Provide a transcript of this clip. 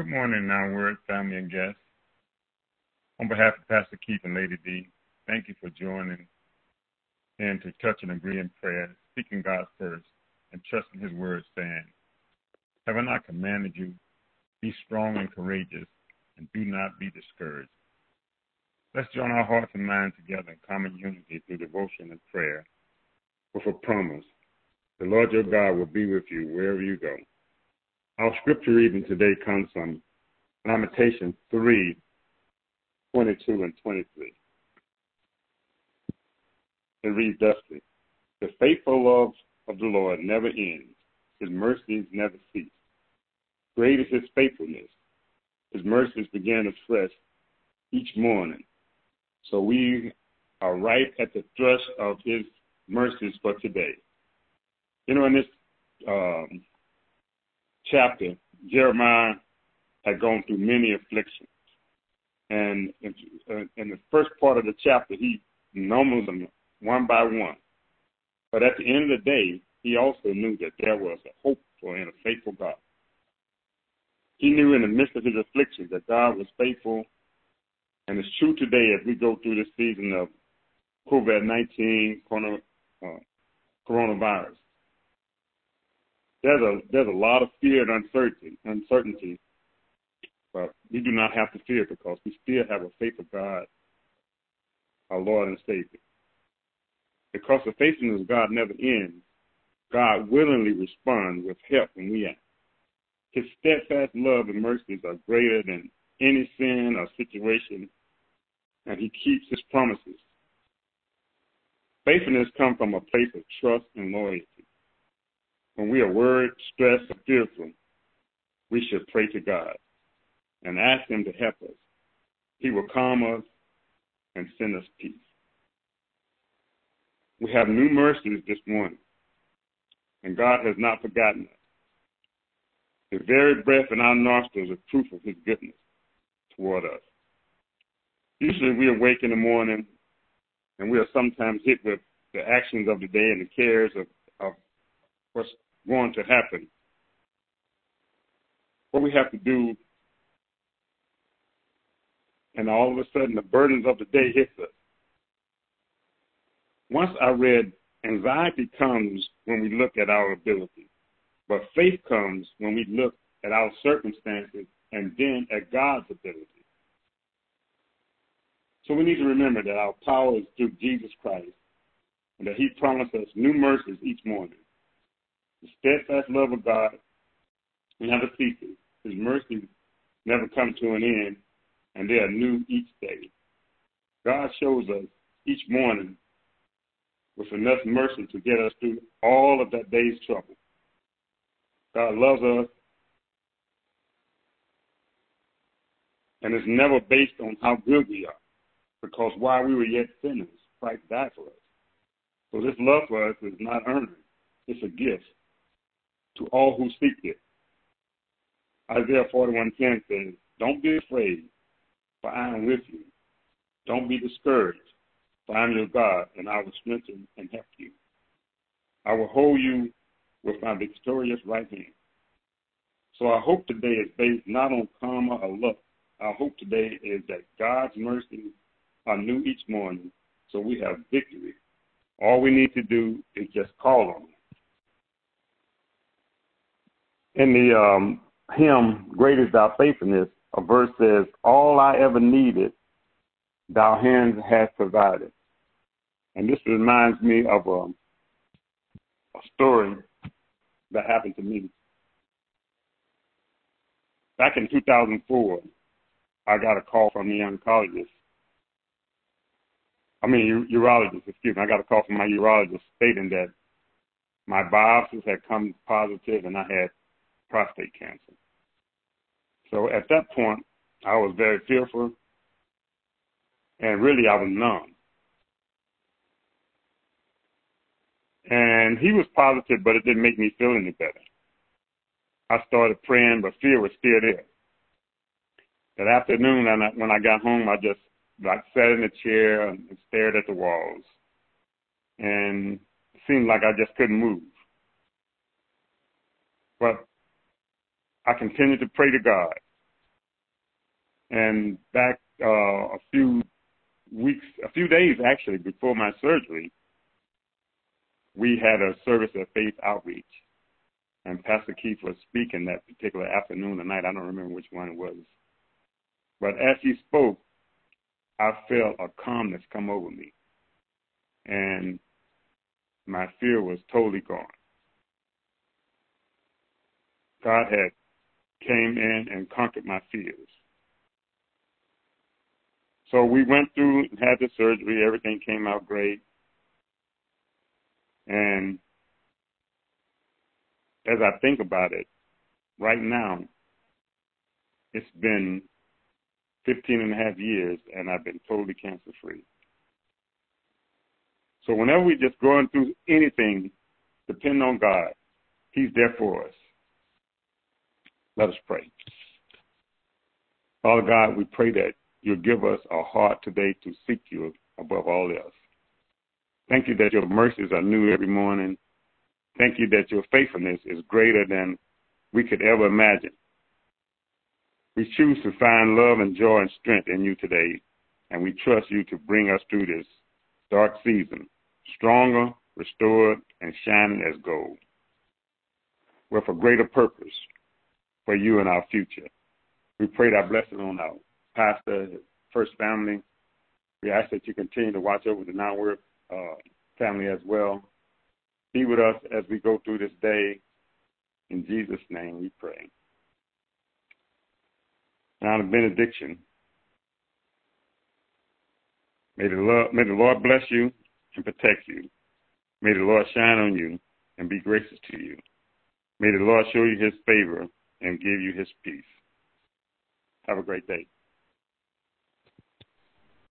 Good morning, uh, Now Word family and guests. On behalf of Pastor Keith and Lady D, thank you for joining in to touch and agree in prayer, seeking God first, and trusting His word, saying, Have I not commanded you? Be strong and courageous, and do not be discouraged. Let's join our hearts and minds together in common unity through devotion and prayer with a promise. The Lord your God will be with you wherever you go. Our scripture reading today comes from Lamentations 3 22 and 23. It reads thusly The faithful love of the Lord never ends, his mercies never cease. Great is his faithfulness. His mercies begin afresh each morning. So we are right at the thrust of his mercies for today. You know, in this um, chapter, Jeremiah had gone through many afflictions. And in, the first part of the chapter, he numbers them one by one. But at the end of the day, he also knew that there was a hopeful and a faithful God. He knew in the midst of his afflictions that God was faithful. And it's true today as we go through this season of COVID 19 uh, coronavirus there's a there's a lot of fear and uncertainty uncertainty, but we do not have to fear because we still have a faith of God, our Lord and Savior. Because the faithfulness of God never ends, God willingly responds with help when we ask. His steadfast love and mercies are greater than any sin or situation, and he keeps his promises. Faithfulness comes from a place of trust and loyalty. When we are worried, stressed, or fearful, we should pray to God and ask Him to help us. He will calm us and send us peace. We have new mercies this morning, and God has not forgotten us. The very breath in our nostrils is proof of His goodness toward us. Usually we awake in the morning and we are sometimes hit with the actions of the day and the cares of, of what's going to happen. What we have to do, and all of a sudden the burdens of the day hits us. Once I read, anxiety comes when we look at our ability, but faith comes when we look at our circumstances and then at God's ability. So we need to remember that our power is through Jesus Christ and that He promised us new mercies each morning. The steadfast love of God never ceases. His mercies never come to an end, and they are new each day. God shows us each morning with enough mercy to get us through all of that day's trouble. God loves us, and it's never based on how good we are, because while we were yet sinners, Christ died for us. So this love for us is not earned; it's a gift to all who seek it. Isaiah 41:10 says, Don't be afraid, for I am with you. Don't be discouraged, for I am your God, and I will strengthen and help you. I will hold you with my victorious right hand. So our hope today is based not on karma or luck. Our hope today is that God's mercies are new each morning, so we have victory. All we need to do is just call on Him in the um, hymn, Great is Thy Faithfulness, a verse says, All I ever needed, Thou hands hast provided. And this reminds me of a, um, a story that happened to me. Back in 2004, I got a call from the oncologist. I mean, urologist, excuse me. I got a call from my urologist stating that my biopsies had come positive and I had prostate cancer. So at that point, I was very fearful, and really I was numb. And he was positive, but it didn't make me feel any better. I started praying, but fear was still there. That afternoon, when I got home, I just like sat in a chair and stared at the walls, and it seemed like I just couldn't move. But I continued to pray to God. And back uh, a few weeks, a few days actually before my surgery, we had a service of faith outreach. And Pastor Keith was speaking that particular afternoon or night. I don't remember which one it was. But as he spoke, I felt a calmness come over me. And my fear was totally gone. God had came in and conquered my fears. So we went through, and had the surgery, everything came out great. And as I think about it, right now, it's been 15 and a half years and I've been totally cancer free. So whenever we're just going through anything, depend on God. He's there for us. Let us pray. Father God, we pray that you'll give us a heart today to seek you above all else. Thank you that your mercies are new every morning. Thank you that your faithfulness is greater than we could ever imagine. We choose to find love and joy and strength in you today, and we trust you to bring us through this dark season, stronger, restored, and shining as gold. With a greater purpose for you and our future. We pray that blessing on our pastor, first family. We ask that you continue to watch over the Now Word uh, family as well. Be with us as we go through this day. In Jesus' name we pray. Now the benediction. May the, Lord, may the Lord bless you and protect you. May the Lord shine on you and be gracious to you. May the Lord show you his favor and give you his peace. Have a great day.